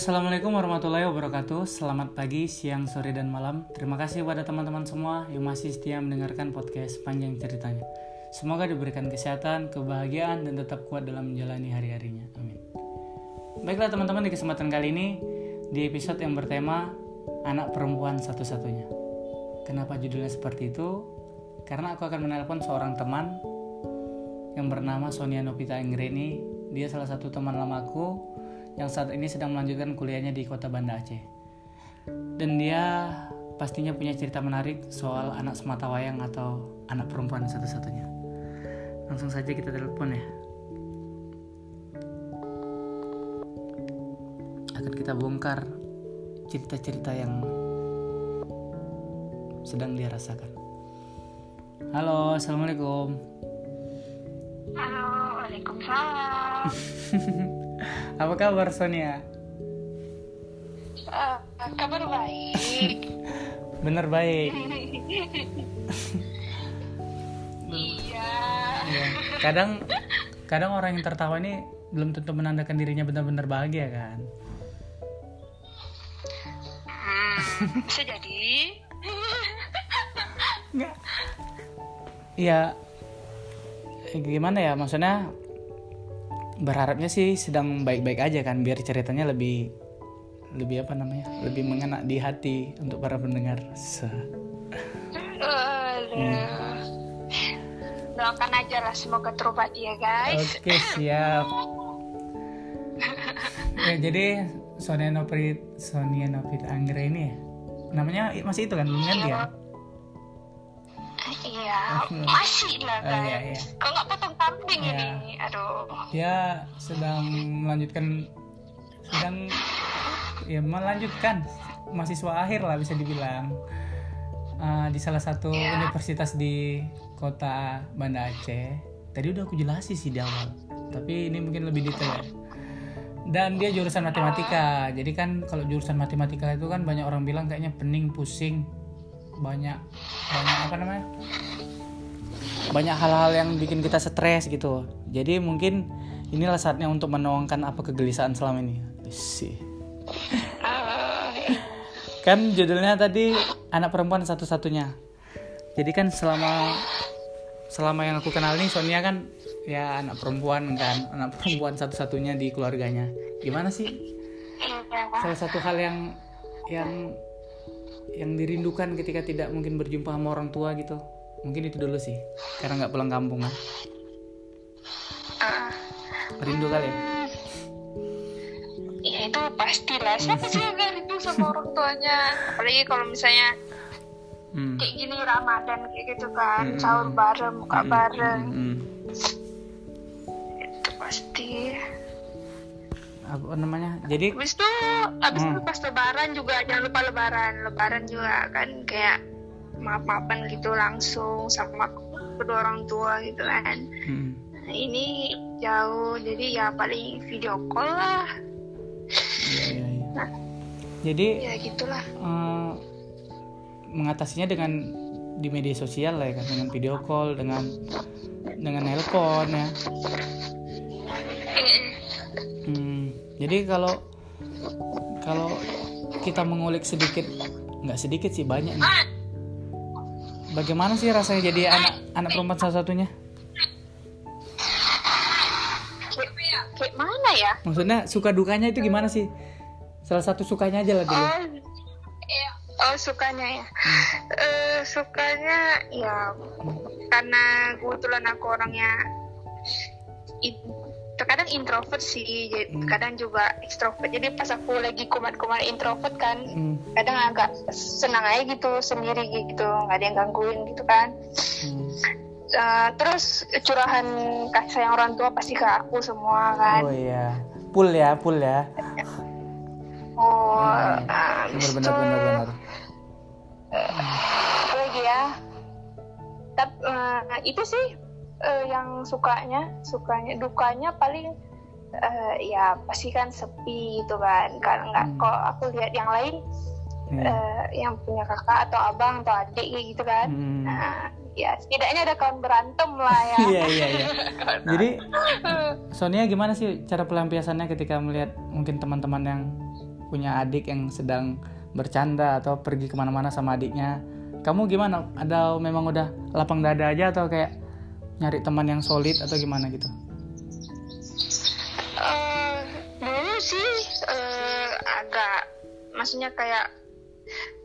Assalamualaikum warahmatullahi wabarakatuh. Selamat pagi, siang, sore, dan malam. Terima kasih kepada teman-teman semua yang masih setia mendengarkan podcast panjang ceritanya. Semoga diberikan kesehatan, kebahagiaan, dan tetap kuat dalam menjalani hari-harinya. Amin. Baiklah teman-teman di kesempatan kali ini Di episode yang bertema Anak perempuan satu-satunya. Kenapa judulnya seperti itu? Karena aku akan menelpon seorang teman Yang bernama Sonia Novita Ingreni Dia salah satu teman lamaku yang saat ini sedang melanjutkan kuliahnya di kota Banda Aceh. Dan dia pastinya punya cerita menarik soal anak semata wayang atau anak perempuan satu-satunya. Langsung saja kita telepon ya. Akan kita bongkar cerita-cerita yang sedang dia rasakan. Halo, assalamualaikum. Halo, waalaikumsalam. Apa kabar Sonia? Uh, kabar baik. Bener baik. iya. Iya. Kadang kadang orang yang tertawa ini belum tentu menandakan dirinya benar-benar bahagia kan. Hmm, bisa jadi. Enggak. Iya. Gimana ya maksudnya berharapnya sih sedang baik-baik aja kan biar ceritanya lebih lebih apa namanya lebih mengena di hati untuk para pendengar. Se- Aduh. Doakan aja lah semoga terobati ya guys. oke siap. Ya, jadi Sonia Noprit Sonia Noprit Anggre ini ya? Namanya masih itu kan belum ganti ya Iya, masih lah Oh, iya, guys. iya. Kalau nggak potong kambing Iya. ini, aduh. dia sedang melanjutkan sedang ya melanjutkan mahasiswa akhir lah bisa dibilang Eh, di salah satu Iya. universitas di kota Banda Aceh tadi udah aku jelasin sih di awal tapi ini mungkin lebih detail ya dan dia jurusan matematika jadi kan kalau jurusan matematika itu kan banyak orang bilang kayaknya pening pusing banyak banyak apa namanya? Banyak hal-hal yang bikin kita stres gitu. Jadi mungkin inilah saatnya untuk menuangkan apa kegelisahan selama ini. Sih kan judulnya tadi anak perempuan satu-satunya. Jadi kan selama selama yang aku kenal nih Sonia kan ya anak perempuan kan. Anak perempuan satu-satunya di keluarganya. Gimana sih? Iya. salah satu hal yang yang yang dirindukan ketika tidak mungkin berjumpa sama orang tua gitu mungkin itu dulu sih karena nggak pulang kampung kan Ah, rindu kali ya ya itu pastilah. Siapa sih yang rindu sama orang tuanya? Apalagi kalau misalnya hmm. kayak gini Ramadan kayak gitu kan Hmm. sahur bareng buka bareng Hmm. itu pasti apa namanya? Jadi habis itu habis Hmm. itu pas lebaran juga jangan lupa lebaran. Lebaran juga kan kayak maaf maafan gitu langsung sama kedua orang tua gitu kan. Hmm. nah, ini jauh jadi ya paling video call lah. Iya, iya, iya. jadi ya gitulah. eh, mengatasinya dengan di media sosial lah ya kan dengan video call dengan dengan nelpon ya. Hmm, jadi kalau kalau kita mengulik sedikit nggak sedikit sih banyak nih. Bagaimana sih rasanya jadi anak anak perempuan salah satunya? kayak, mana ya Maksudnya suka dukanya itu gimana sih? Salah satu sukanya aja lah dulu. Oh, iya. oh sukanya ya. Eh, sukanya ya karena kebetulan aku orangnya terkadang introvert sih, Hmm. kadang juga ekstrovert. Jadi pas aku lagi kumat-kumat introvert kan, Hmm, kadang agak senang aja gitu sendiri gitu, nggak ada yang gangguin gitu kan. hmm. Eh, terus curahan kasih sayang orang tua pasti ke aku semua kan. Oh iya, full ya, full ya. Oh, Hmm. habis Benar benar benar apa lagi ya tapi itu sih eh, yang sukanya sukanya dukanya paling eh, ya pasti kan sepi gitu kan karena nggak Hmm. kok aku lihat yang lain Iya. eh, yang punya kakak atau abang atau adik gitu kan Hmm. nah ya setidaknya ada kawan berantem lah ya Iya iya iya. Jadi Sonia gimana sih cara pelampiasannya ketika melihat mungkin teman-teman yang punya adik yang sedang bercanda atau pergi ke mana-mana sama adiknya kamu gimana ada memang udah lapang dada aja atau kayak nyari teman yang solid atau gimana gitu Eh, dulu sih eh, agak maksudnya kayak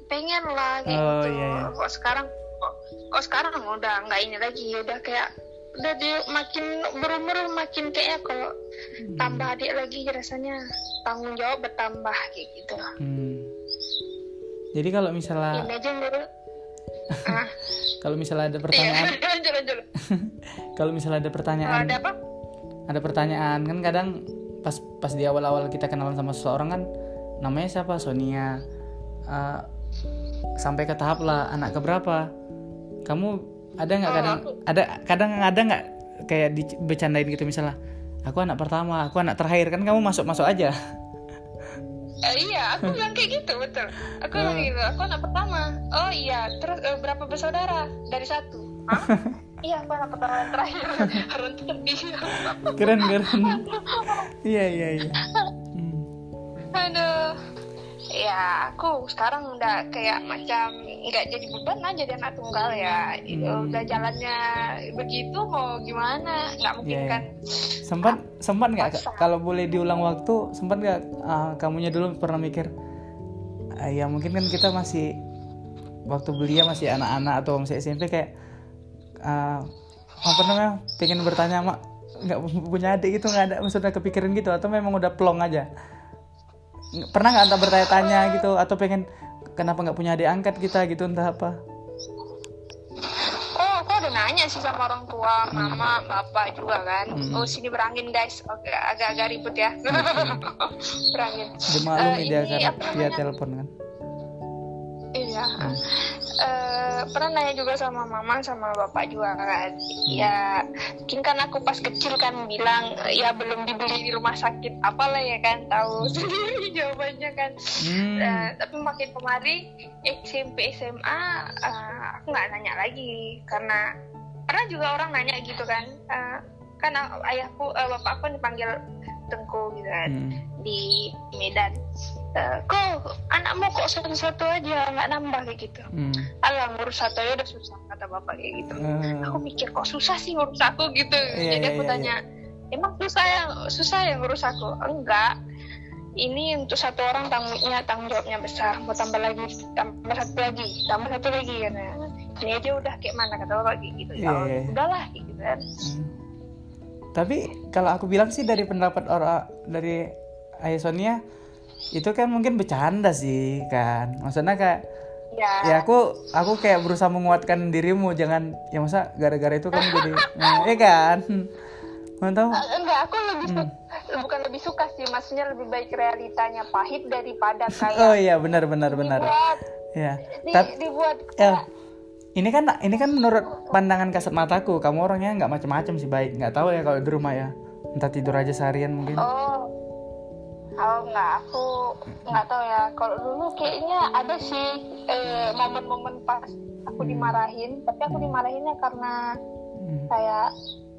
pengen lah gitu Oh, iya, iya. kok sekarang kok, kok sekarang udah nggak ini lagi udah kayak udah dia makin berumur makin kayaknya kalau Hmm. tambah adik lagi rasanya tanggung jawab bertambah kayak gitu Hmm. Jadi kalau misalnya ini aja dulu ah. Kalau misalnya ada iya pertanyaan, kalau misalnya ada pertanyaan, ada apa? Ada pertanyaan kan kadang pas pas di awal-awal kita kenalan sama seseorang kan namanya siapa? Sonia. Eh, sampai ke tahap lah anak keberapa? Kamu ada nggak Oh, kadang aku- ada kadang ada nggak kayak dibecandain gitu misalnya aku anak pertama aku anak terakhir kan kamu masuk masuk aja Eh, iya, aku bilang kayak gitu, betul. Aku bilang gitu, aku anak pertama. Oh iya, terus eh, berapa bersaudara? Dari satu. Hah? iya, aku anak pertama dan terakhir. Harun sedih. keren keren iya iya iya Hmm. Aduh. Ya, aku sekarang udah kayak macam nggak jadi beban lah jadi anak tunggal ya. Itu Hmm. Udah jalannya begitu mau gimana? Nggak mungkin Iya, iya. kan. sempat sempat nggak kalau boleh diulang waktu sempat nggak ah, kamunya dulu pernah mikir ah, ya mungkin kan kita masih waktu belia masih anak-anak atau masih SMP kayak ah, apa namanya pengen bertanya mak nggak punya adik gitu nggak ada maksudnya kepikiran gitu atau memang udah plong aja pernah nggak entah bertanya-tanya gitu atau pengen kenapa nggak punya adik angkat kita gitu entah apa Oh, aku udah nanya sih sama orang tua, mama, bapak juga kan. Hmm. Oh, sini berangin guys. Agak-agak ribut ya. berangin. dimaklumi Eh, dia ini karena namanya? telepon kan Iya. Eh, pernah nanya juga sama mama sama bapak juga kan. Ya, mungkin kan aku pas kecil kan bilang ya belum dibeli di rumah sakit apalah ya kan tahu sendiri jawabannya kan. hmm. Eh, tapi makin kemari SMP SMA eh, aku nggak nanya lagi karena pernah juga orang nanya gitu kan eh, kan ayahku eh, bapakku dipanggil Tengku gitu kan Hmm. di Medan Kok anakmu kok satu-satu aja nggak nambah kayak gitu? Hmm. alah ngurus satu aja udah susah kata bapak kayak gitu. Eh, aku mikir kok susah sih ngurus aku gitu? Iya, jadi iya, aku iya, tanya emang susah ya susah ya ngurus aku? Enggak. Ini untuk satu orang tanggungnya tanggung jawabnya besar. Mau tambah lagi tambah satu lagi tambah satu lagi kan ini aja udah kayak mana? kata bapak kayak gitu. Iya, ya iya. udahlah gitu kan. Hmm. Tapi kalau aku bilang sih dari pendapat orang dari Ayah Sonia itu kan mungkin bercanda sih kan. Maksudnya kayak ya, ya aku aku kayak berusaha menguatkan dirimu jangan ya masa gara-gara itu kamu jadi iya kan. Mau tahu? Eh, enggak aku lebih Hmm. bukan lebih suka sih maksudnya lebih baik realitanya pahit daripada kayak Oh iya benar benar benar. dibuat Ya. di, Tapi dibuat ya ini kan ini kan menurut pandangan kasat mataku kamu orangnya nggak macam-macam sih baik nggak tahu ya kalau di rumah ya entah tidur aja seharian mungkin Oh, oh nggak aku nggak tahu ya. Kalau dulu kayaknya ada sih eh, momen-momen pas aku dimarahin, tapi aku dimarahinnya karena Hmm. kayak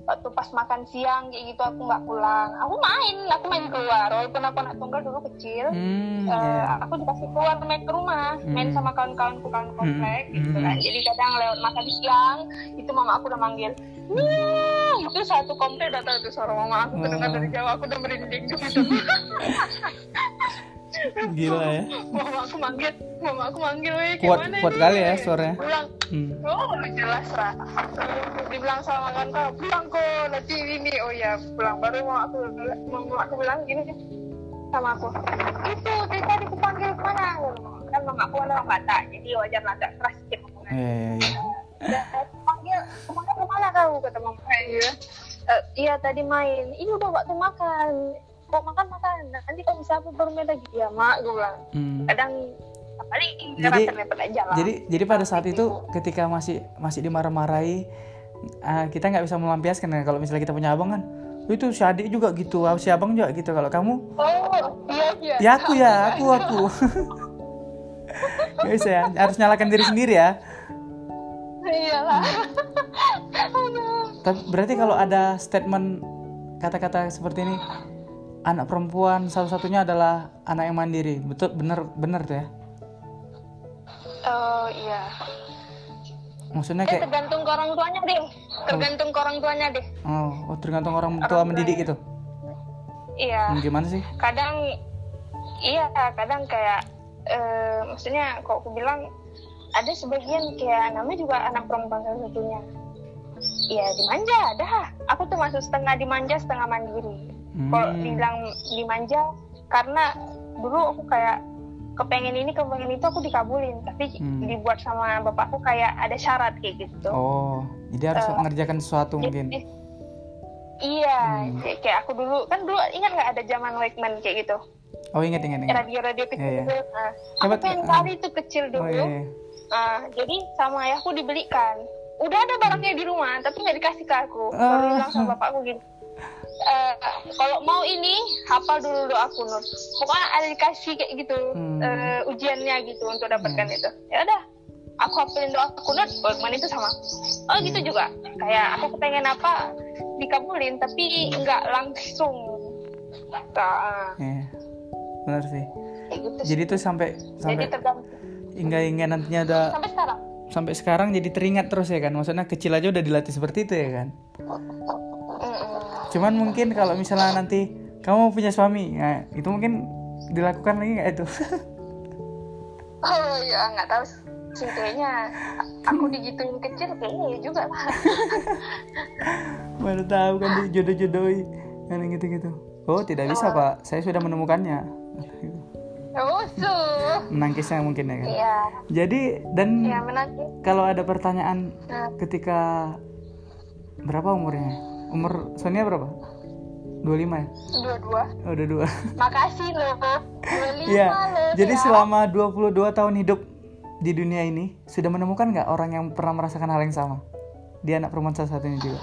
waktu pas makan siang kayak gitu aku nggak pulang. Aku main, aku main keluar. Walaupun aku anak tunggal dulu kecil, Hmm, eh, iya. aku dikasih keluar main ke rumah, main Hmm. sama kawan-kawanku kawan komplek gitu Hmm. kan. Jadi kadang lewat makan siang, itu mama aku udah manggil. Wah, itu satu komplek udah tahu tuh suara mama aku kedengar Oh. dari jauh aku udah merinding gitu. gila ya mama aku manggil, mama aku manggil, weh kuat gimana kuat ini?" kali ya suaranya Pulang, Hmm. oh jelas lah. Dibilang sama kawan kau, pulang kok nanti ini, oh ya pulang baru mau aku, mau aku bilang gini sama aku. Itu tadi tadi aku panggil ke mana? Kan mama aku orang Batak, jadi wajar lah agak keras sedikit ngomongnya. Iya, iya, iya. Ya, panggil ke mana ke mana kau kata mama kayak gitu. "Eh, iya tadi main. Ini udah waktu makan. Kok makan makan. Nanti kalau bisa aku baru lagi. Ya mak, gue bilang. Hmm. Kadang paling Jadi- aja lah. Jadi jadi pada saat itu ketika masih masih dimarah-marahi ah, kita nggak bisa melampiaskan kan kalau misalnya kita punya abang kan itu si adik juga gitu, ah, si abang juga gitu. Kalau kamu Oh, iya iya. ya aku ya, aku aku. Gak bisa ya, harus nyalakan diri sendiri ya. Iyalah. Tapi berarti kalau ada statement kata-kata seperti ini, anak perempuan satu-satunya adalah anak yang mandiri. Betul bener bener tuh ya. Oh iya. Maksudnya Eh, kayak tergantung ke orang tuanya deh. Tergantung ke orang tuanya deh. oh, oh tergantung orang tua mendidik gitu. Iya. Hmm, Gimana sih? Kadang iya, kadang kayak eh, maksudnya kok aku bilang ada sebagian kayak namanya juga anak perempuan salah satunya. Iya dimanja, dah. Aku tuh masuk setengah dimanja, setengah mandiri. Kalau Hmm. dibilang dimanja, karena dulu aku kayak kepengen ini, kepengen itu aku dikabulin, tapi Hmm. dibuat sama bapakku kayak ada syarat kayak gitu. Oh, jadi harus Eh, mengerjakan sesuatu mungkin. Jadi- Iya, Hmm. kayak, kayak aku dulu kan dulu ingat nggak ada zaman Walkman kayak gitu, Oh ingat ingat ingat. radio-radio kecil Iya, iya. gitu. Nah, Coba aku pengen tuh, kali itu kecil Oh dulu. iya. iya. Nah, jadi sama ayahku dibelikan. Udah ada barangnya di rumah, tapi nggak dikasih ke aku. Baru Ah. bilang sama bapakku gini. "Eh, kalau mau ini hafal dulu doa kunut. Pokoknya ada dikasih kayak gitu Hmm. eh, ujiannya gitu untuk dapatkan itu. Ya udah, aku hafalin doa kunut, Walkman itu sama. Oh gitu Hmm. juga. Kayak aku kepengen apa dikabulin, tapi nggak langsung. Nah, Iya. Benar sih. kayak gitu. sih. Jadi tuh sampai sampai hingga hingga nantinya ada Sampai sekarang. sampai sekarang jadi teringat terus ya kan. Maksudnya kecil aja udah dilatih seperti itu ya kan. Cuman mungkin kalau misalnya nanti kamu punya suami, nah, itu mungkin dilakukan lagi nggak itu? Oh ya nggak tahu sih kayaknya aku digituin kecil kayaknya ya juga lah. Baru tahu kan dijodoh-jodohi kan gitu-gitu. Oh tidak bisa pak, saya sudah menemukannya. Oh so. Menangkisnya mungkin ya kan. Iya. Jadi dan Ya kalau ada pertanyaan Nah, ketika berapa umurnya? Umur Sonia berapa? 25 ya? dua-dua. Oh, udah dua. Makasih loh. Dua lima Iya. loh. Jadi ya. selama 22 tahun hidup di dunia ini sudah menemukan nggak orang yang pernah merasakan hal yang sama? Dia anak perempuan salah satunya juga.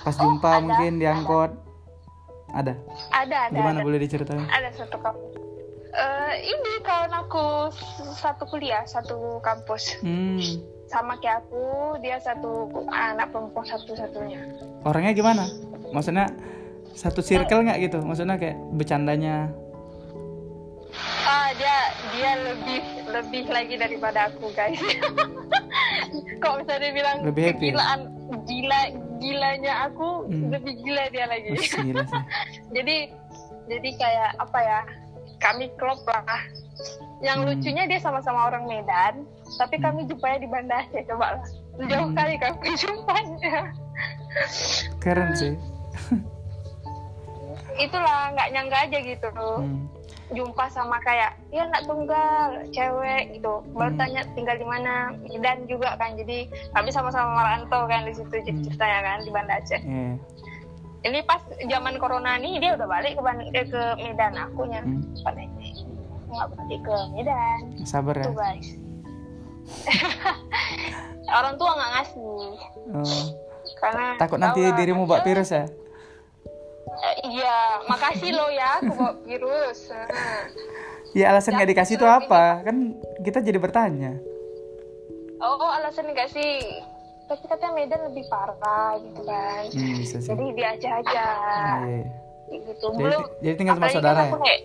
Pas jumpa mungkin di angkot. Ada. ada ada. Gimana ada. boleh diceritain? Ada satu kampus. Eh ini kawan aku satu kuliah satu kampus Hmm. Sama kayak aku dia satu anak perempuan satu-satunya. Orangnya gimana? Maksudnya satu circle nggak gitu? Maksudnya kayak bercandanya. Ah dia dia lebih lebih lagi daripada aku guys. Kok bisa dibilang Lebih happy ya? kegilaan gila gilanya aku Hmm. lebih gila dia lagi. Wih, gila sih. jadi jadi kayak apa ya kami klop lah. Yang Hmm. lucunya dia sama-sama orang Medan, tapi kami jumpanya di Banda Aceh coba lah. Jauh Hmm. kali kami jumpanya. Keren sih. Itulah nggak nyangka aja gitu. Hmm. jumpa sama kayak ya anak tunggal cewek gitu baru Hmm. tanya tinggal di mana Medan juga kan jadi kami sama-sama merantau kan di situ Hmm. ceritanya kan di Banda Aceh Iya. Ini pas zaman corona nih dia udah balik ke Ban- eh, ke Medan akunya Hmm. Pandai. nggak balik ke Medan Sabar ya. tuh guys orang tua nggak ngasih Oh. karena Takut nanti dirimu kan, bawa eh, virus ya? eh, iya makasih lo ya aku bawa virus Heeh. Ya alasan nggak dikasih itu apa? Kan kita jadi bertanya. Oh, oh, alasan enggak sih? Tapi katanya Medan lebih parah gitu kan. Hmm, bisa sih. Jadi dia aja aja. Iya, iya. Gitu. Jadi, Belum. jadi tinggal sama saudara kan ya? kayak,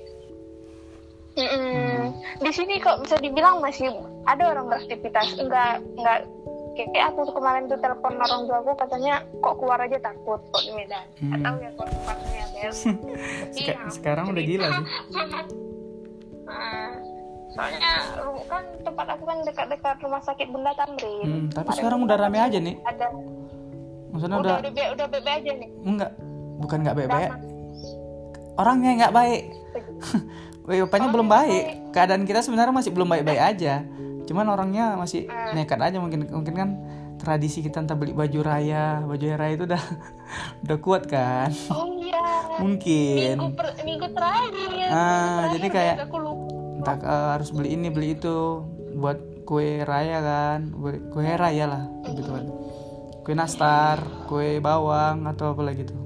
Mm-mm. Di sini kok bisa dibilang masih ada orang beraktivitas. Enggak, enggak kayak aku kemarin tuh telepon orang tua aku katanya kok keluar aja takut kok di Medan. Hmm. Tahu ya kok tempatnya. Seka- Iya, sekarang udah gila sih. Nah, soalnya kan tempat aku kan dekat-dekat rumah sakit Bunda Tamrin. Hmm, tapi sekarang udah rame aja nih. ada Maksudnya udah udah udah be- udah bebe aja nih. enggak bukan nggak baik-baik. Orangnya nggak baik. Weh, bapaknya belum baik. Keadaan kita sebenarnya masih belum baik-baik aja. Cuman orangnya masih nekat aja mungkin mungkin kan tradisi kita entah beli baju raya, baju raya itu udah udah kuat kan. Oh iya. Mungkin. Minggu per, minggu terakhir. Ah, minggu jadi terakhir kayak- aku eh, harus beli ini beli itu buat kue raya kan. Kue, raya lah gitu kan kue nastar kue bawang atau apa lagi tuh.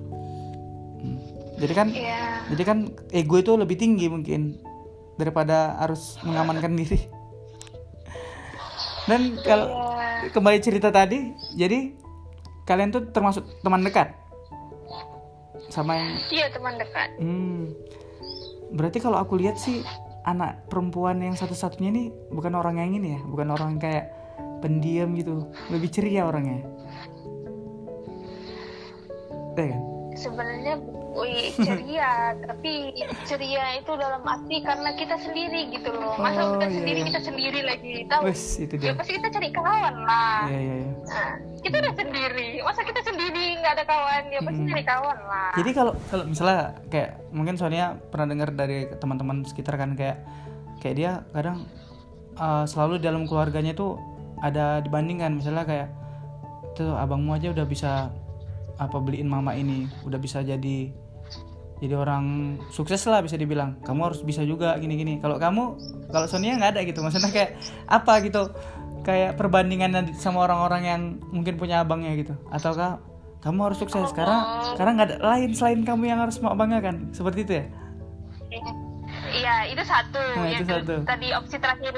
Hmm. jadi kan Iya. jadi kan ego itu lebih tinggi mungkin daripada harus mengamankan diri. Dan kalau Iya. kembali cerita tadi jadi kalian tuh termasuk teman dekat? Sama yang iya teman dekat. Hmm. Berarti kalau aku lihat sih anak perempuan yang satu-satunya ini bukan orang yang ini ya bukan orang yang kayak pendiam gitu lebih ceria orangnya. Eh kan? sebenarnya wih, ceria tapi ceria itu dalam arti karena kita sendiri gitu loh. Masa Oh, kita iya, sendiri iya. kita sendiri lagi tahu? Wes itu ya pasti kita cari kawan lah. Iya iya iya. Nah, kita udah sendiri. Masa kita sendiri nggak ada kawan? Ya pasti Hmm. cari kawan lah. Jadi kalau kalau misalnya kayak mungkin Sonia pernah dengar dari teman-teman sekitar kan kayak kayak dia kadang uh, selalu dalam keluarganya tuh ada dibandingkan. Misalnya kayak tuh abangmu aja udah bisa apa beliin mama ini udah bisa jadi jadi orang sukses lah bisa dibilang. Kamu harus bisa juga gini-gini. Kalau kamu kalau Sonia nggak ada gitu. Maksudnya kayak apa gitu kayak perbandingan sama orang-orang yang mungkin punya abangnya gitu. Ataukah kamu harus sukses? Karena karena nggak ada lain selain kamu yang harus mau banggakan seperti itu ya? Iya itu satu. Nah, yang itu satu. tadi opsi terakhir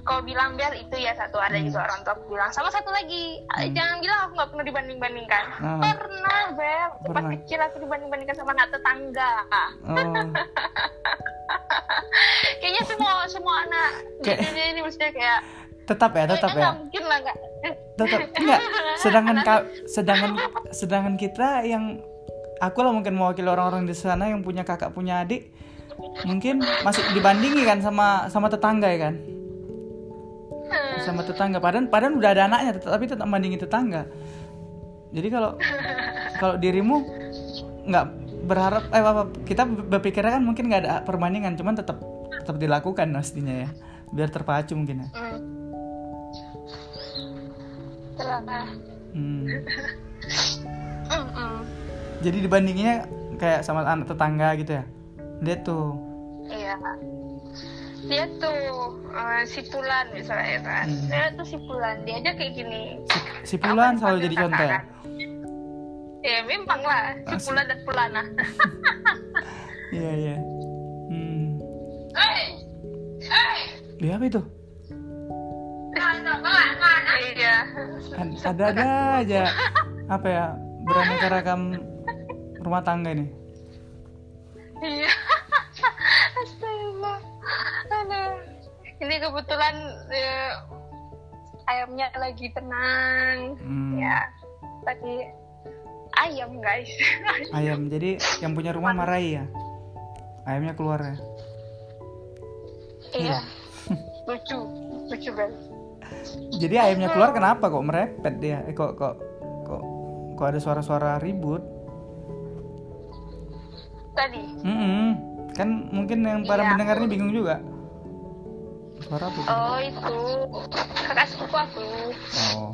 kau bilang Bel itu ya satu. Ada Hmm. juga orang tua bilang sama satu lagi. Eh, jangan bilang aku nggak pernah dibanding bandingkan Ah. pernah Bel. Pas kecil aku dibanding bandingkan sama anak tetangga. Oh. Kayaknya semua semua anak Kayak- ini maksudnya kayak tetap ya tetap kayaknya ya. mungkin lah tetap. Enggak sedangkan ka- sedangkan sedangkan kita yang aku lah mungkin mewakili orang-orang di sana yang punya kakak punya adik mungkin masih dibandingi kan sama sama tetangga ya kan? Sama tetangga. Padahal padahal udah ada anaknya tet- tapi tetap bandingin tetangga. Jadi kalau kalau dirimu nggak berharap eh apa kita berpikirnya kan mungkin nggak ada perbandingan cuman tetap tetap dilakukan pastinya ya. Biar terpacu mungkin ya. Hmm. Telah. Hmm. Jadi dibandinginnya kayak sama anak tetangga gitu ya. Dia tuh. Iya. Dia tuh eh, si Pulan misalnya kan. Hmm. Dia tuh si Pulan. Dia aja kayak gini. Si Pulan selalu jadi contoh ya. Ya memang lah. Si Asli. Pulan dan Pulana. Iya iya. Hmm. Hei! Hei! Dia apa itu? Iya. Ad- Ada-ada aja. Apa ya? Beraneka ragam rumah tangga ini. Iya. Astaga. Aduh. Ini kebetulan eh, ayamnya lagi tenang. Hmm. Ya. Tadi ayam guys. Ayam. Jadi yang punya rumah marahi ya. Ayamnya keluar ya. Iya. Lucu. Lucu banget. Jadi ayamnya keluar kenapa kok merepet dia? Eh kok kok kok kok ada suara-suara ribut? Tadi. Mm-mm. Kan mungkin yang para Iya, pendengar ini bingung juga. Suara apa? Oh itu kakak sepupu aku. Oh.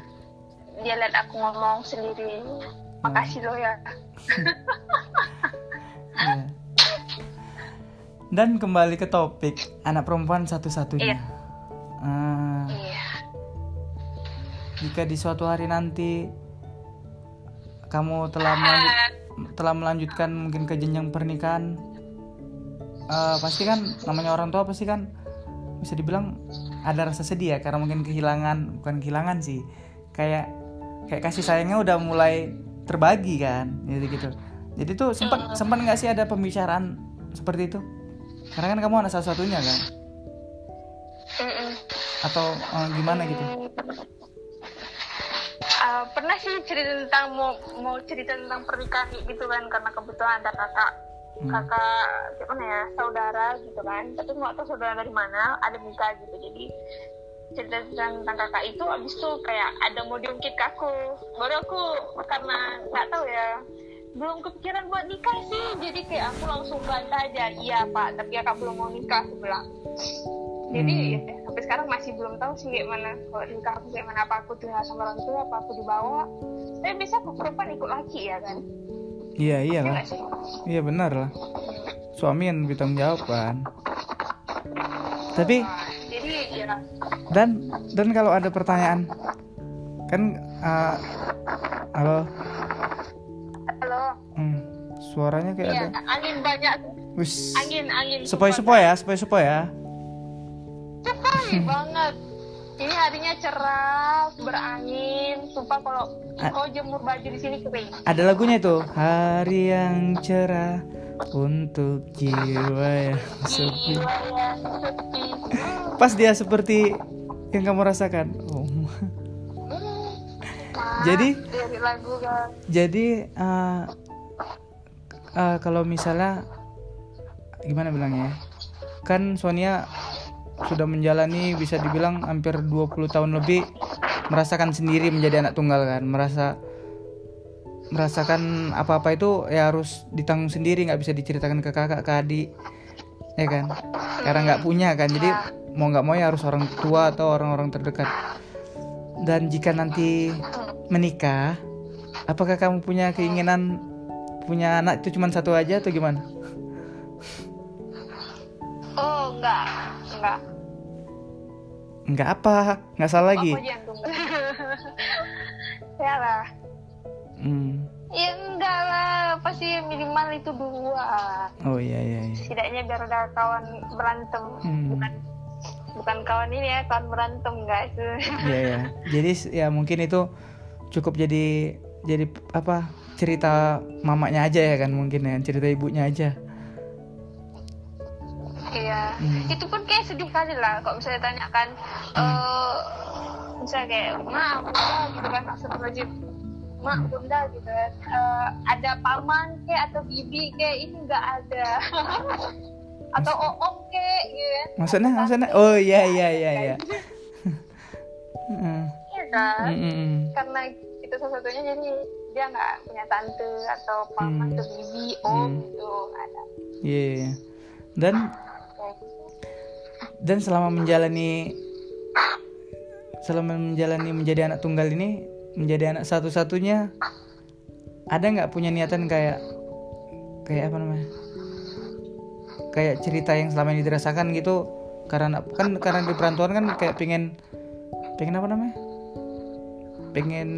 Dia lihat aku ngomong sendiri. Makasih lo ya. Iya. Dan kembali ke topik anak perempuan satu-satunya. Iya. Jika di suatu hari nanti kamu telah melanjut, telah melanjutkan mungkin ke jenjang pernikahan, eh, pasti kan namanya orang tua pasti kan bisa dibilang ada rasa sedih ya karena mungkin kehilangan bukan kehilangan sih kayak kayak kasih sayangnya udah mulai terbagi kan gitu gitu. Jadi tuh sempat sempat nggak sih ada pembicaraan seperti itu? Karena kan kamu anak salah satunya kan? Atau eh, gimana gitu Ah, pernah sih cerita tentang mau mau cerita tentang pernikahan gitu kan karena kebetulan ada kakak Hmm. kakak gimana ya saudara gitu kan. Tapi nggak tahu saudara dari mana ada nikah gitu. Jadi cerita tentang kakak itu abis itu kayak ada mau diungkit ke aku. Baru aku karena nggak tahu ya belum kepikiran buat nikah sih. Jadi kayak aku langsung bantah aja iya pak tapi kakak belum mau nikah aku bilang jadi Hmm. ya, sampai sekarang masih belum tahu sih kayak mana kalau nikah aku kayak mana apa aku tinggal sama orang tua apa aku dibawa. Tapi bisa aku perempuan ikut laki ya kan? Iya iya Iya lah. iya benar lah. Suami yang bertanggung jawab kan? Tapi Wah, jadi ya. Dan dan kalau ada pertanyaan kan eh, halo? Halo? Hmm, suaranya kayak iya ada. angin banyak. Wis. Angin angin. Sepoi sepoi ya sepoi sepoi ya banget. Ini harinya cerah berangin sumpah kalau kau jemur baju di sini kering. Ada lagunya itu hari yang cerah untuk jiwa yang sepi. Pas dia seperti yang kamu rasakan. Oh. Jadi- lagu kan jadi uh, uh, kalau misalnya gimana bilangnya ya? kan Sonia sudah menjalani bisa dibilang hampir 20 tahun lebih merasakan sendiri menjadi anak tunggal kan. Merasa merasakan apa-apa itu ya harus ditanggung sendiri nggak bisa diceritakan ke kakak ke adik ya kan? Karena nggak punya kan jadi mau nggak mau ya harus orang tua atau orang-orang terdekat. Dan jika nanti menikah apakah kamu punya keinginan punya anak itu cuma satu aja atau gimana? Oh enggak enggak nggak apa nggak salah lagi Aku jantung ya lah hmm. ya enggak lah pasti minimal itu dua oh iya iya iya setidaknya biar ada kawan berantem Hmm. bukan bukan kawan ini ya kawan berantem guys Iya ya. Jadi ya mungkin itu cukup jadi jadi apa cerita mamanya aja ya kan mungkin ya cerita ibunya aja. Iya Hmm. itu pun kayak sedih kali lah kalau misalnya tanyakan eh misalnya kayak mak bunda gitu kan astagfirullahaladzim mak bunda gitu kan Eh, ada paman kayak atau bibi kayak ini nggak ada atau oom kayak gitu kan Maksudnya maksudnya oh iya iya iya iya. Hmm. iya kan Hmm, hmm, hmm. karena itu salah satunya jadi dia nggak punya tante atau paman Hmm. atau bibi om Hmm. gitu ada Iya, iya, iya. Dan gitu. Dan selama menjalani selama menjalani menjadi anak tunggal ini menjadi anak satu-satunya ada nggak punya niatan kayak kayak apa namanya? Kayak cerita yang selama ini dirasakan gitu karena kan karena di perantauan kan kayak pengen pengen apa namanya? Pengen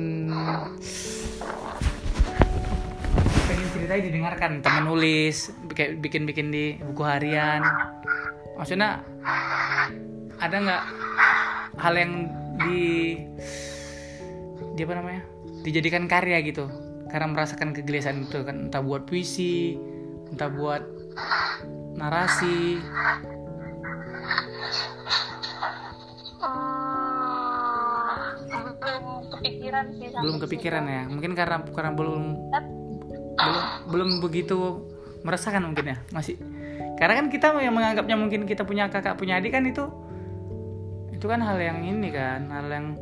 pengen ceritanya didengarkan teman nulis kayak bikin bikin di buku harian maksudnya ada nggak hal yang di di apa namanya dijadikan karya gitu? Karena merasakan kegelisahan itu kan entah buat puisi entah buat narasi. Belum kepikiran sih belum kepikiran ya? Mungkin karena karena belum belum belum begitu merasakan mungkin ya? Masih karena kan kita yang menganggapnya mungkin kita punya kakak punya adik kan itu itu kan hal yang ini kan hal yang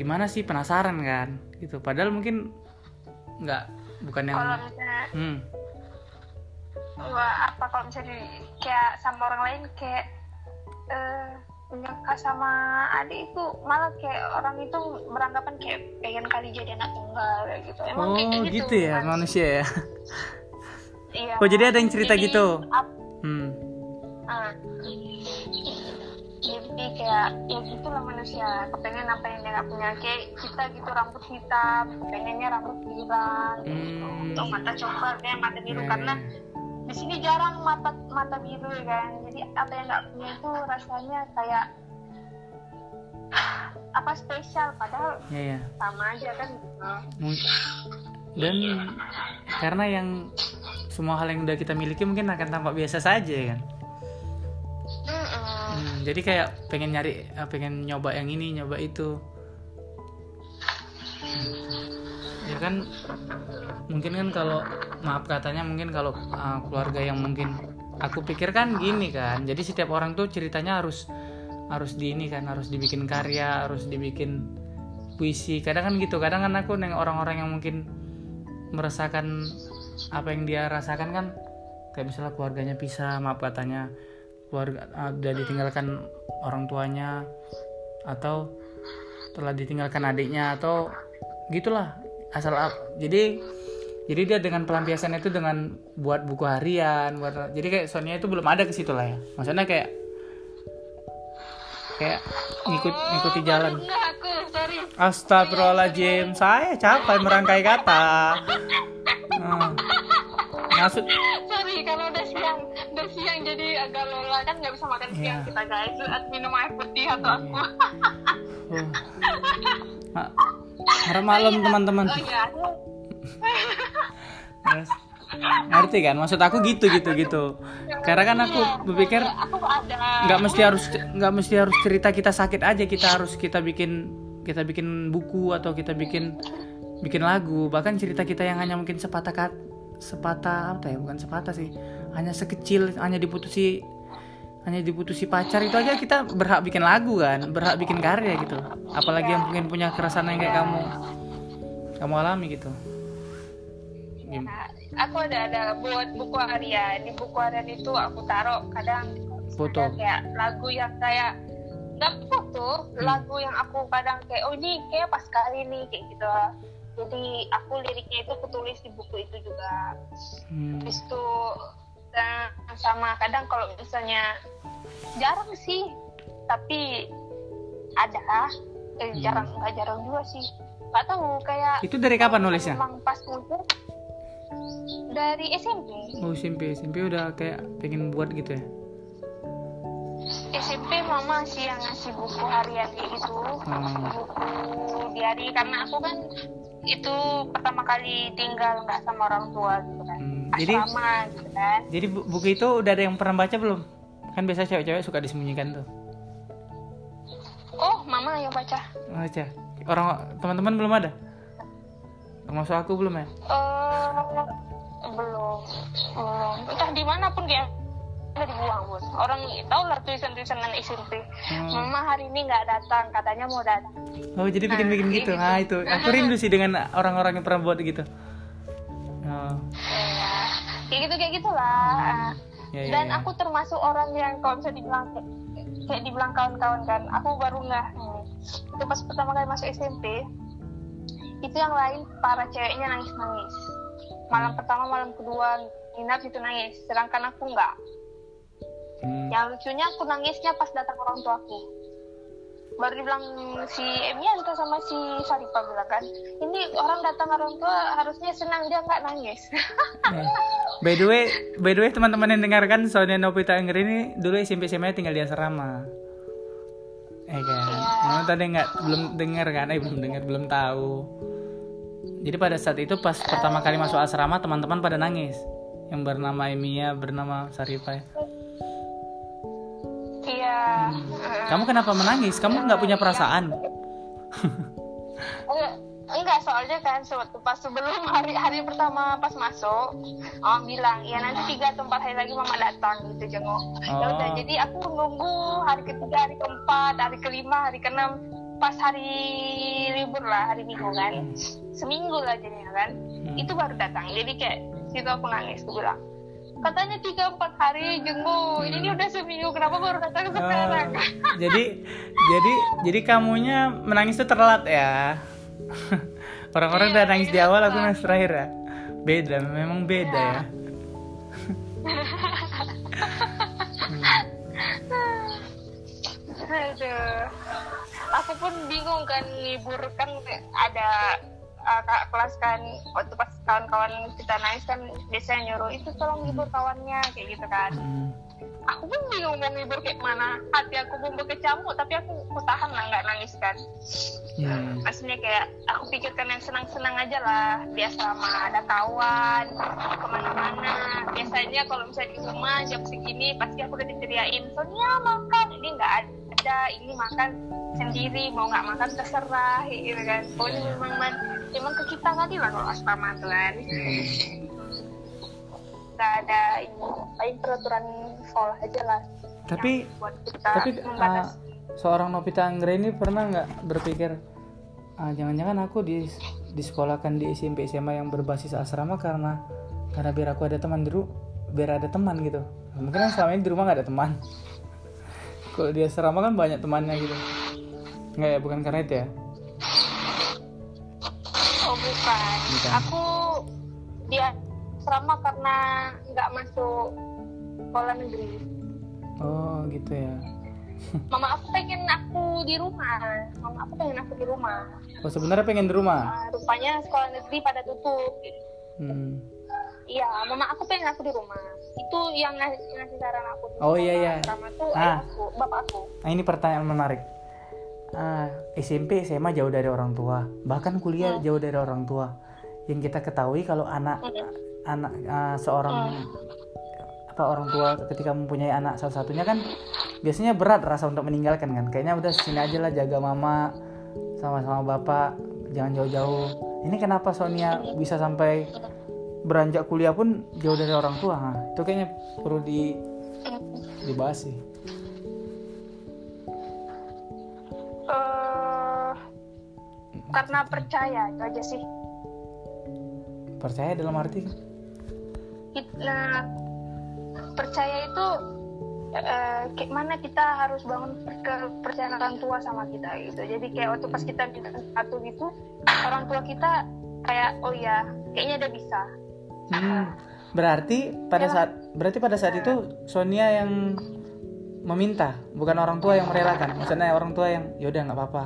gimana sih penasaran kan gitu. Padahal mungkin nggak bukan yang kalau misalnya hmm, wah, apa kalau misalnya di- kayak sama orang lain kayak eh punya kakak sama adik itu malah kayak orang itu beranggapan kayak pengen kali jadi anak tunggal kayak gitu. Emang oh kayak gitu ya kan? manusia ya iya oh jadi ada yang cerita Jadi, gitu ap- hmm ah. jadi kayak ya gitulah manusia kepengen apa yang dia nggak punya kayak kita gitu rambut hitam pengennya rambut pirang gitu. Hmm. atau mata coklat kayak mata biru Ya, karena ya. di sini jarang mata mata biru ya kan jadi apa yang nggak punya itu rasanya kayak apa spesial padahal ya ya sama aja kan Mung- dan karena yang semua hal yang udah kita miliki mungkin akan tampak biasa saja kan. Hmm, jadi kayak pengen nyari eh, pengen nyoba yang ini nyoba itu. Ya kan mungkin kan kalau maaf katanya mungkin kalau uh, keluarga yang mungkin aku pikir kan gini kan? Jadi setiap orang tuh ceritanya harus harus di ini kan? Harus dibikin karya harus dibikin puisi. Kadang kan gitu kadang kan aku neng orang-orang yang mungkin merasakan apa yang dia rasakan kan kayak misalnya keluarganya pisah maaf katanya keluarga uh, udah ditinggalkan orang tuanya atau telah ditinggalkan adiknya atau gitulah asal jadi jadi dia dengan pelampiasan itu dengan buat buku harian buat jadi kayak Sonia itu belum ada ke situ lah ya. Maksudnya kayak kayak ngikut ngikuti jalan. Sorry. Astagfirullahaladzim. Saya capek merangkai kata. Hmm. maksud sorry kalau udah siang udah siang jadi agak lelah. Kan nggak bisa makan siang. Iya. kita guys minum air putih atau aku. Oh. Ma- harap malam teman-teman. Oh iya. Terus, ngerti kan? Maksud aku gitu gitu gitu. Karena kan aku berpikir aku ada. nggak mesti harus nggak mesti harus cerita kita sakit aja. Kita harus kita bikin kita bikin buku atau kita bikin bikin lagu. Bahkan cerita kita yang hanya mungkin sepatah kat sepatah apa ya? Bukan sepatah sih. Hanya sekecil hanya diputusi hanya diputusi pacar itu aja kita berhak bikin lagu kan? Berhak bikin karya gitu. Apalagi yang mungkin punya keresahan yang kayak kamu. Kamu alami gitu Nah, aku ada ada buat buku harian. Di buku harian itu aku taruh kadang Foto. kayak lagu yang kayak nggak foto lagu yang aku kadang kayak oh ini kayak pas kali nih kayak gitu. Jadi aku liriknya itu kutulis di buku itu juga. Hmm. habis itu dan sama kadang kalau misalnya jarang sih tapi ada. Eh, jarang nggak jarang juga sih. Nggak tahu kayak itu dari kapan nulisnya? memang pas muncul dari SMP oh SMP SMP udah kayak pengen buat gitu ya SMP mama sih yang ngasih buku harian kayak gitu Hmm. buku diari karena aku kan itu pertama kali tinggal nggak sama orang tua gitu kan Hmm, jadi asrama gitu kan Jadi bu- buku itu udah ada yang pernah baca belum? Kan biasa cewek-cewek suka disembunyikan tuh. oh mama yang baca Baca. Orang teman-teman belum ada? Termasuk aku belum ya? Eh, belum belum entah di mana pun dia udah dibuang bun orang tahu lah tulisan-tulisanan SMP Hmm. mama hari ini nggak datang katanya mau datang Oh, jadi bikin-bikin Nah, gitu. gitu. Ah, itu. Aku rindu sih dengan orang-orang yang pernah buat gitu. Oh, ya kayak gitu kayak gitulah ya, ya, dan ya. aku termasuk orang yang kalau bisa dibilang kayak, dibilang kawan-kawan kan aku baru nggak hmm, itu pas pertama kali masuk SMP itu yang lain para ceweknya nangis-nangis malam pertama malam kedua nginap itu nangis sedangkan aku nggak Hmm. yang lucunya aku nangisnya pas datang orang tuaku baru dibilang si Emianto sama si Saripa bilang kan ini orang datang orang tua harusnya senang dia nggak nangis Ya. By the way, by the way teman-teman yang dengarkan Sonia Novita Angger ini dulu SMP SMA tinggal di asrama. Eh kan. Kamu tadi nggak belum dengar kan? Eh belum dengar, belum tahu. Jadi pada saat itu pas pertama kali masuk asrama teman-teman pada nangis. Yang bernama Emia, bernama Sarifa. ya. iya Kamu kenapa menangis? Kamu nggak punya perasaan? enggak enggak soalnya kan pas sebelum hari hari pertama pas masuk oh bilang ya nanti tiga atau empat hari lagi mama datang gitu jenguk ya udah Oh. jadi aku nunggu hari ketiga hari keempat hari kelima hari keenam pas hari libur lah hari minggu kan seminggu lah jadinya kan Hmm. itu baru datang jadi kayak situ aku nangis aku bilang katanya tiga empat hari jenguk ini udah seminggu kenapa baru datang sekarang Oh, jadi jadi jadi kamunya menangis itu terlambat ya. Orang-orang udah nangis di awal, aku nangis terakhir ya. Beda, memang beda ya. Aduh. Aku pun bingung kan libur kan ada uh, kakak kelas kan waktu pas kawan-kawan kita nangis kan biasanya nyuruh itu tolong libur kawannya kayak gitu kan. Hmm. Aku pun bingung mau libur kayak mana. Hati aku pun berkecamuk tapi aku, aku tahan lah nggak nangis kan. Hmm. Maksudnya kayak aku pikirkan yang senang-senang aja lah. Biasa sama ada kawan ke mana-mana. Biasanya kalau misalnya di rumah jam segini pasti aku udah diceriain. Sonia makan ini nggak ada. Ini makan sendiri mau nggak makan terserah gitu kan. Pokoknya memang man, memang ke kita kali lah kalau asrama tuh kan. Hmm. Nggak ada ini paling peraturan sekolah aja lah. Tapi buat kita tapi uh, seorang Novita Anggra ini pernah nggak berpikir ah jangan-jangan aku di disekolahkan di SMP SMA yang berbasis asrama karena karena biar aku ada teman di ru- biar ada teman gitu. Mungkin kan selama ini di rumah nggak ada teman. Kalau di asrama kan banyak temannya gitu. Nggak ya, bukan karena itu ya. Oh bukan. Bukan. Aku dia selama karena nggak masuk sekolah negeri. Oh gitu ya. Mama aku pengen aku di rumah. Mama aku pengen aku di rumah. Oh sebenarnya pengen di rumah. Ah, rupanya sekolah negeri pada tutup. Hmm. Iya mama aku pengen aku di rumah itu yang ngasih, ngasih saran aku Oh, iya, iya. asrama tuh Ah. aku bapak aku Nah ini pertanyaan menarik. Ah, SMP, SMA jauh dari orang tua, bahkan kuliah Hmm. jauh dari orang tua. Yang kita ketahui kalau anak anak ah, seorang apa orang tua ketika mempunyai anak salah satunya kan biasanya berat rasa untuk meninggalkan kan. Kayaknya udah sini aja lah jaga mama sama-sama bapak, jangan jauh-jauh. Ini kenapa Sonia bisa sampai beranjak kuliah pun jauh dari orang tua? Nah, itu kayaknya perlu di dibahas sih. eh karena percaya itu aja sih Percaya dalam arti nah percaya itu eh, kayak mana kita harus bangun kepercayaan orang tua sama kita gitu jadi kayak waktu pas kita minta satu gitu orang tua kita kayak oh ya kayaknya udah bisa Hmm, berarti pada Ya. saat berarti pada saat itu Sonia yang meminta, bukan orang tua yang merelakan. Maksudnya orang tua yang yaudah nggak apa-apa.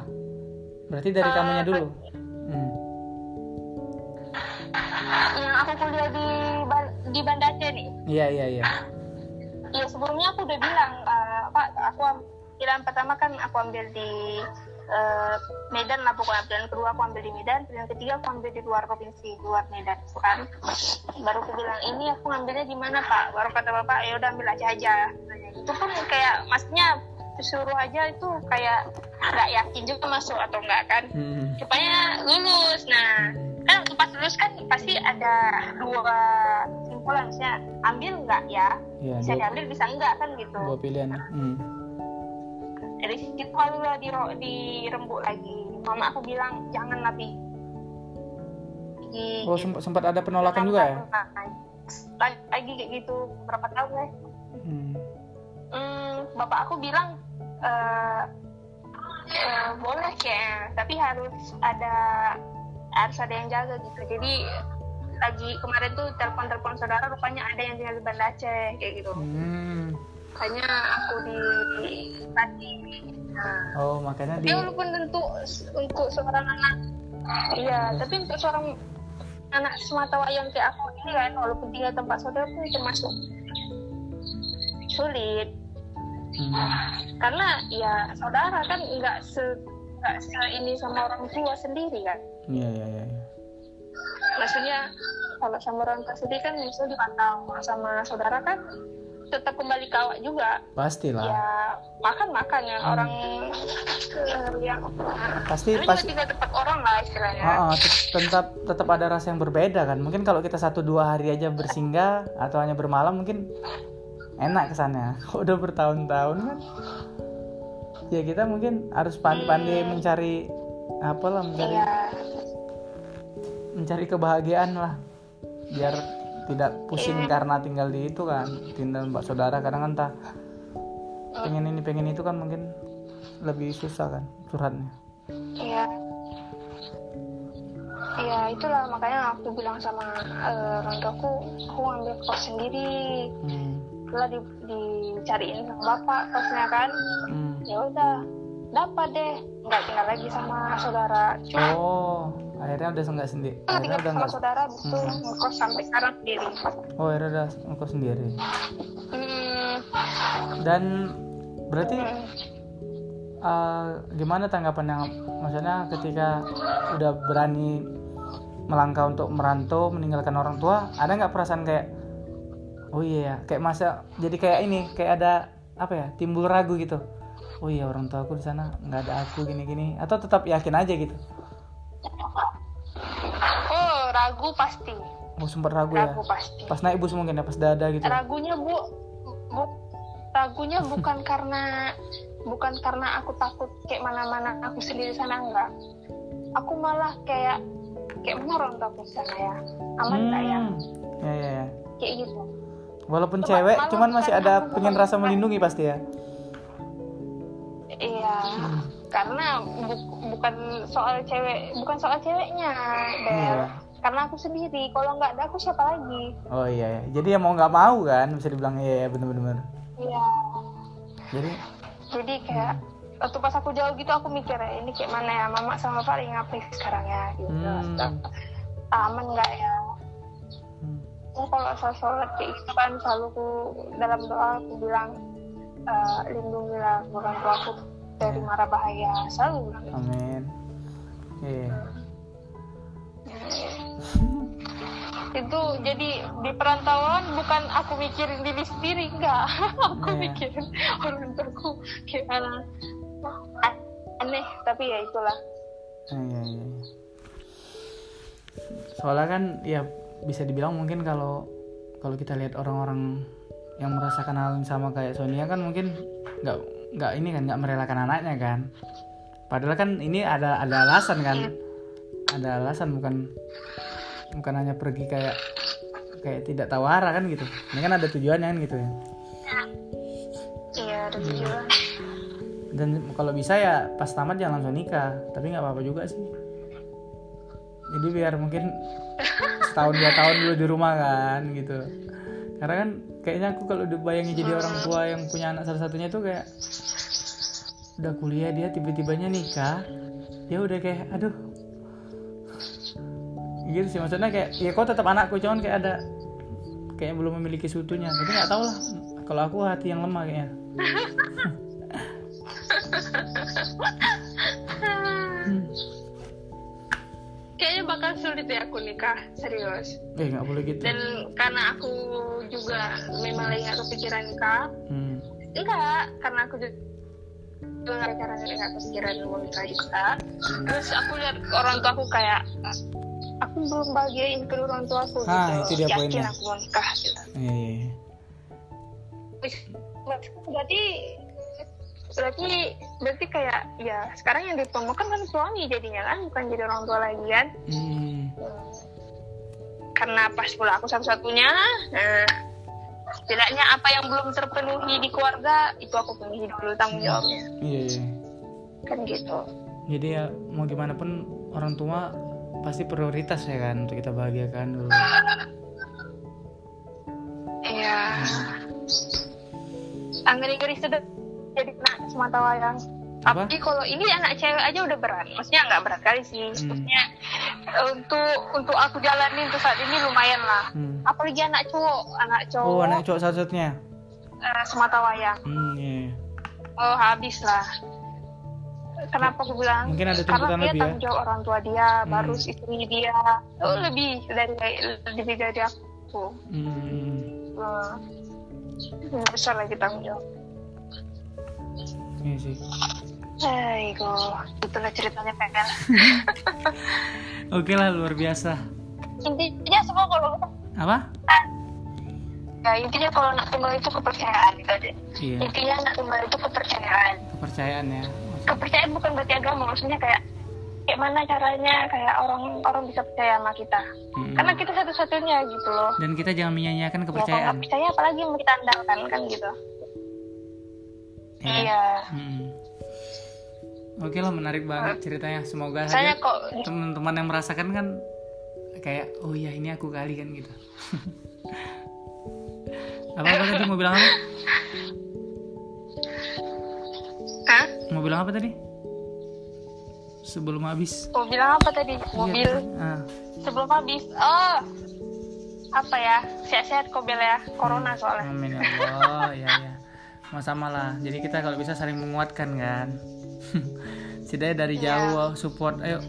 Berarti dari Eh, kamunya dulu. Hmm. yang aku kuliah di di Banda Aceh nih Iya iya iya. Iya sebelumnya aku udah bilang eh, Pak aku pilihan pertama kan aku ambil di eh, Medan lah pokoknya pilihan kedua aku ambil di Medan pilihan ketiga aku ambil di luar provinsi luar Medan kan baru aku bilang ini aku ngambilnya di mana Pak baru kata Bapak ya udah ambil aja Katanya. itu pun kayak maksudnya disuruh aja itu kayak nggak yakin juga masuk atau enggak kan Hmm. supaya lulus nah kan waktu pas lulus kan pasti ada dua simpulan misalnya ambil nggak ya Iya bisa dua, diambil bisa enggak kan gitu dua pilihan. Hmm. Dari situ lalu lah di dirembuk lagi mama aku bilang jangan lebih Oh sempat sempat ada penolakan juga ya? lagi, lagi kayak gitu berapa tahun ya Hmm. hmm, bapak aku bilang eh eh, boleh kayaknya tapi harus ada harus ada yang jaga gitu jadi lagi kemarin tuh telepon telepon saudara rupanya ada yang tinggal di Banda Aceh kayak gitu Hmm. Makanya aku di tadi nah Oh makanya di walaupun tentu untuk seorang anak iya tapi untuk seorang anak semata wayang kayak aku ini kan walaupun tinggal tempat saudara pun termasuk sulit Hmm. karena ya saudara kan nggak se nggak se ini sama orang tua sendiri kan Iya iya iya. iya. maksudnya kalau sama orang tua sendiri kan misalnya dipantau sama saudara kan tetap kembali ke awak juga Pastilah. ya makan makan ya orang eh, yang Pasti Lu juga pasti. tinggal tempat orang lah istilahnya Ah, ah, tet- tetap tetap ada rasa yang berbeda kan mungkin kalau kita satu dua hari aja bersinggah atau hanya bermalam mungkin enak kesannya udah bertahun-tahun kan ya kita mungkin harus pandai-pandai mencari apalah mencari Iya. mencari kebahagiaan lah biar tidak pusing karena tinggal di itu kan tinggal mbak saudara kadang kan tak pengen ini pengen itu kan mungkin lebih susah kan curhatnya. Iya. Iya itulah makanya aku bilang sama eh, orang tuaku aku ambil kos sendiri. Hmm. lah di, dicariin sama bapak kosnya kan. Hmm. ya udah dapat deh nggak tinggal lagi sama saudara. Cuma oh akhirnya udah nggak sendiri tinggal akhirnya udah sama nggak saudara itu ngekos sampai sekarang sendiri. Oh akhirnya udah ngekos sendiri. Hmm, dan berarti hmm. eh, gimana tanggapan yang maksudnya ketika udah berani melangkah untuk merantau meninggalkan orang tua ada nggak perasaan kayak oh iya ya kayak masa jadi kayak ini kayak ada apa ya timbul ragu gitu. Oh iya orang tua aku di sana nggak ada aku gini gini atau tetap yakin aja gitu ragu pasti. Oh sempat ragu ya? Ragu pasti. Pas naik bus mungkin ya pas dada gitu? Ragunya bu, bu- ragunya bukan karena bukan karena aku takut kayak mana-mana aku sendiri sana enggak. Aku malah kayak kayak mana orang tua aku di sana ya. Aman ya? Hmm, ya ya ya. Kayak gitu. Walaupun Cuma- cewek cuman masih ada pengen rasa melindungi pasti ya? Iya. Karena bu- bukan soal cewek bukan soal ceweknya Del. Iya. Karena aku sendiri. Kalau nggak ada aku siapa lagi? Oh iya ya jadi ya mau nggak mau kan bisa dibilang iya ya bener-bener. Iya. Jadi? Jadi kayak waktu pas aku jauh gitu aku mikir ya ini kayak mana ya? Mama sama paling ngapain sekarang ya? Gitu. Hmm. aman nggak ya? Hmm. aku kalau saya sholat ke kan selalu ku dalam doa aku bilang eh, lindungilah orang tua aku dari mara bahaya. Selalu bilang gitu. amin. Iya itu jadi di perantauan bukan aku mikirin diri sendiri enggak aku Iya. mikirin orang tuaku gimana aneh tapi ya itulah Iya, iya, iya. Soalnya kan ya bisa dibilang mungkin kalau kalau kita lihat orang-orang yang merasakan hal yang sama kayak Sonia kan mungkin nggak nggak ini kan nggak merelakan anaknya kan. Padahal kan ini ada ada alasan kan. Ada alasan bukan bukan hanya pergi kayak kayak tidak tahu arah kan gitu. Ini kan ada tujuannya kan gitu ya. iya ada tujuan. Dan kalau bisa ya pas tamat jangan langsung nikah tapi nggak apa-apa juga sih. Jadi biar mungkin setahun dua tahun dulu di rumah kan gitu. Karena kan kayaknya aku kalau dibayangi jadi orang tua yang punya anak salah satunya tuh kayak udah kuliah dia tiba-tibanya nikah. Dia udah kayak aduh gitu sih maksudnya kayak ya kok tetap anakku cuman kayak ada kayak belum memiliki sutunya tapi nggak tahu lah kalau aku hati yang lemah kayaknya Hmm. kayaknya bakal sulit ya aku nikah serius Eh nggak boleh gitu. dan karena aku juga memang lagi nggak kepikiran nikah Hmm. enggak karena aku juga cara nggak kepikiran mau nikah juga terus aku lihat orang tua aku kayak aku belum bahagiain kedua orang tua aku Ah, itu dia yakin poinnya. aku mau nikah gitu Iya, iya, berarti berarti berarti kayak ya sekarang yang dipromokan kan suami jadinya kan bukan jadi orang tua lagi kan Hmm. karena pas pula aku satu-satunya nah, setidaknya apa yang belum terpenuhi di keluarga itu aku penuhi dulu tanggung jawabnya Iya, iya. kan gitu Jadi ya mau gimana pun orang tua pasti prioritas ya kan untuk kita bahagiakan dulu. iya ngeri-ngeri sudah jadi anak semata wayang Apa? tapi kalau ini anak cewek aja udah berat maksudnya nggak berat kali sih Hmm. maksudnya untuk untuk aku jalanin untuk saat ini lumayan lah Hmm. apalagi anak cowok anak cowok Oh, anak cowok satu-satunya. eh, semata wayang Hmm, iya. oh habis lah kenapa aku bilang Mungkin ada karena dia lebih ya? tanggung jawab orang tua dia Hmm. baru istri dia oh, lebih dari lebih dari aku Hmm. hmm. besar lagi tanggung jawab Iya sih. Aigo, itulah ceritanya PL. Oke lah luar biasa. Intinya semua kalau Apa? ya intinya kalau anak tunggal itu kepercayaan gitu aja. Iya, Intinya anak tunggal itu kepercayaan. kepercayaan ya. Kepercayaan bukan berarti agama, maksudnya kayak kayak mana caranya kayak orang orang bisa percaya sama kita. Hmm. Karena kita satu-satunya gitu loh. Dan kita jangan menyanyiakan Ya kepercayaan. nggak percaya apalagi yang kita andalkan kan gitu. Iya. Iya. Hmm. Oke lah menarik banget ceritanya. Semoga Saya saja kok teman-teman yang merasakan kan kayak oh ya ini aku kali kan gitu. apa tadi mau bilang apa? Mau bilang apa tadi? Sebelum habis. Mau bilang apa tadi? Mobil Iya. Ah, sebelum habis. Oh. Apa ya? Sehat-sehat kok Bel ya. Corona soalnya. amin ya Allah. ya ya. Sama-sama lah. Jadi kita kalau bisa saling menguatkan kan. Setidaknya dari Iya. jauh support. Ayo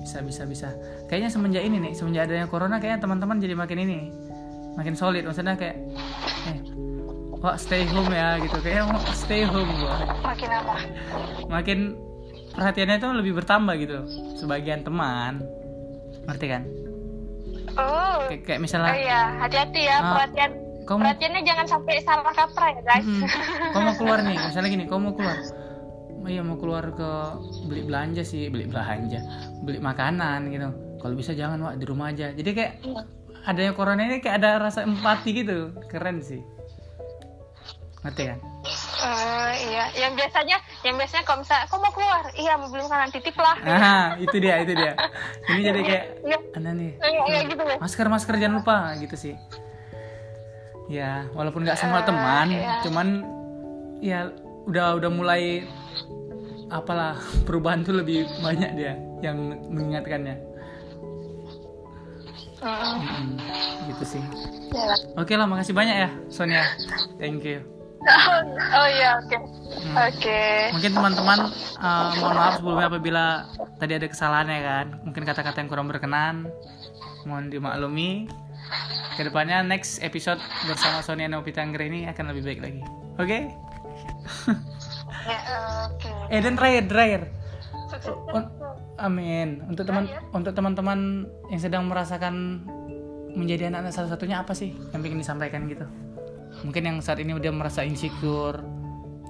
bisa bisa bisa. Kayaknya semenjak ini nih, semenjak adanya corona kayaknya teman-teman jadi makin ini. Makin solid maksudnya kayak eh Wah stay home ya gitu kayaknya mau stay home gua. Makin apa? Makin perhatiannya itu lebih bertambah gitu sebagian teman ngerti kan Oh. kayak, kayak Oh misalnya iya, hati-hati ya Ah, perhatian. kau mau Perhatiannya jangan sampai salah kaprah ya guys. Mm-mm. kau mau keluar nih misalnya gini kau mau keluar oh iya mau keluar ke beli belanja sih beli belanja beli makanan gitu kalau bisa jangan wak di rumah aja jadi kayak adanya corona ini kayak ada rasa empati gitu keren sih ngerti kan? Oh iya, yang biasanya, yang biasanya kalau misalnya, kau mau keluar, iya mau beli makanan titip lah. ah itu dia itu dia. Ini jadi kayak Iya, aneh nih. Iya, iya gitu ya. masker masker jangan lupa gitu sih. Ya walaupun nggak semua Eh, teman iya. cuman ya udah udah mulai apalah perubahan tuh lebih banyak dia yang mengingatkannya. Mm. Mm, gitu sih. Ya lah. oke lah makasih banyak ya Sonia. Thank you Oh, oh iya, oke. Hmm. Oke. mungkin teman-teman uh, mohon maaf sebelumnya apabila tadi ada kesalahan ya kan mungkin kata-kata yang kurang berkenan mohon dimaklumi ke depannya next episode bersama Sonia Novita ini akan lebih baik lagi oke Ya, oke. eh dan terakhir terakhir Sukses. Un- amin untuk teman untuk teman-teman yang sedang merasakan menjadi anak-anak satu-satunya apa sih yang ingin disampaikan gitu mungkin yang saat ini udah merasa insecure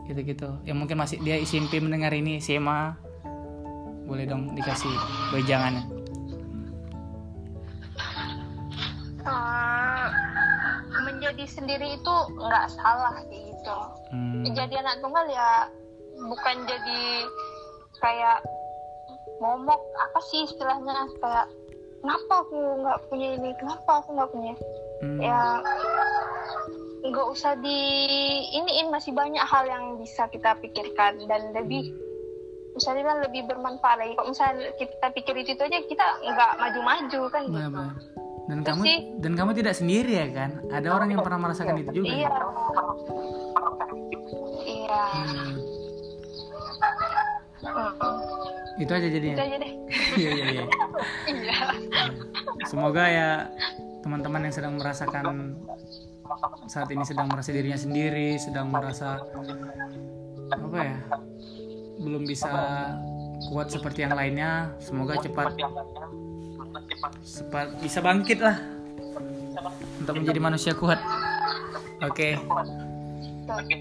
gitu-gitu. Yang mungkin masih dia SMP mendengar ini SMA boleh dong dikasih wejangannya Eh, menjadi sendiri itu nggak salah kayak gitu. hmm, Jadi anak tunggal ya bukan jadi kayak momok apa sih istilahnya? Kayak kenapa aku nggak punya ini? Kenapa aku nggak punya? Hmm, ya nggak usah di iniin masih banyak hal yang bisa kita pikirkan dan lebih misalnya kan lebih bermanfaat lagi. Kalau misalnya kita pikir itu, itu aja kita nggak maju-maju kan gitu. benar-benar. dan Itu kamu sih. dan kamu tidak sendiri ya kan? Ada orang yang pernah merasakan itu juga. Iya. Iya Hmm, itu aja jadinya itu aja deh. Iya iya iya. Iya. Semoga ya teman-teman yang sedang merasakan saat ini sedang merasa dirinya sendiri, sedang merasa apa ya, belum bisa kuat seperti yang lainnya. Semoga cepat cepat bisa bangkit lah untuk menjadi manusia kuat. Oke, oke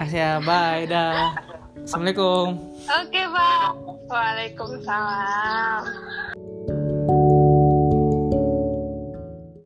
kasih ya, bye, dah. Assalamualaikum. oke bang waalaikumsalam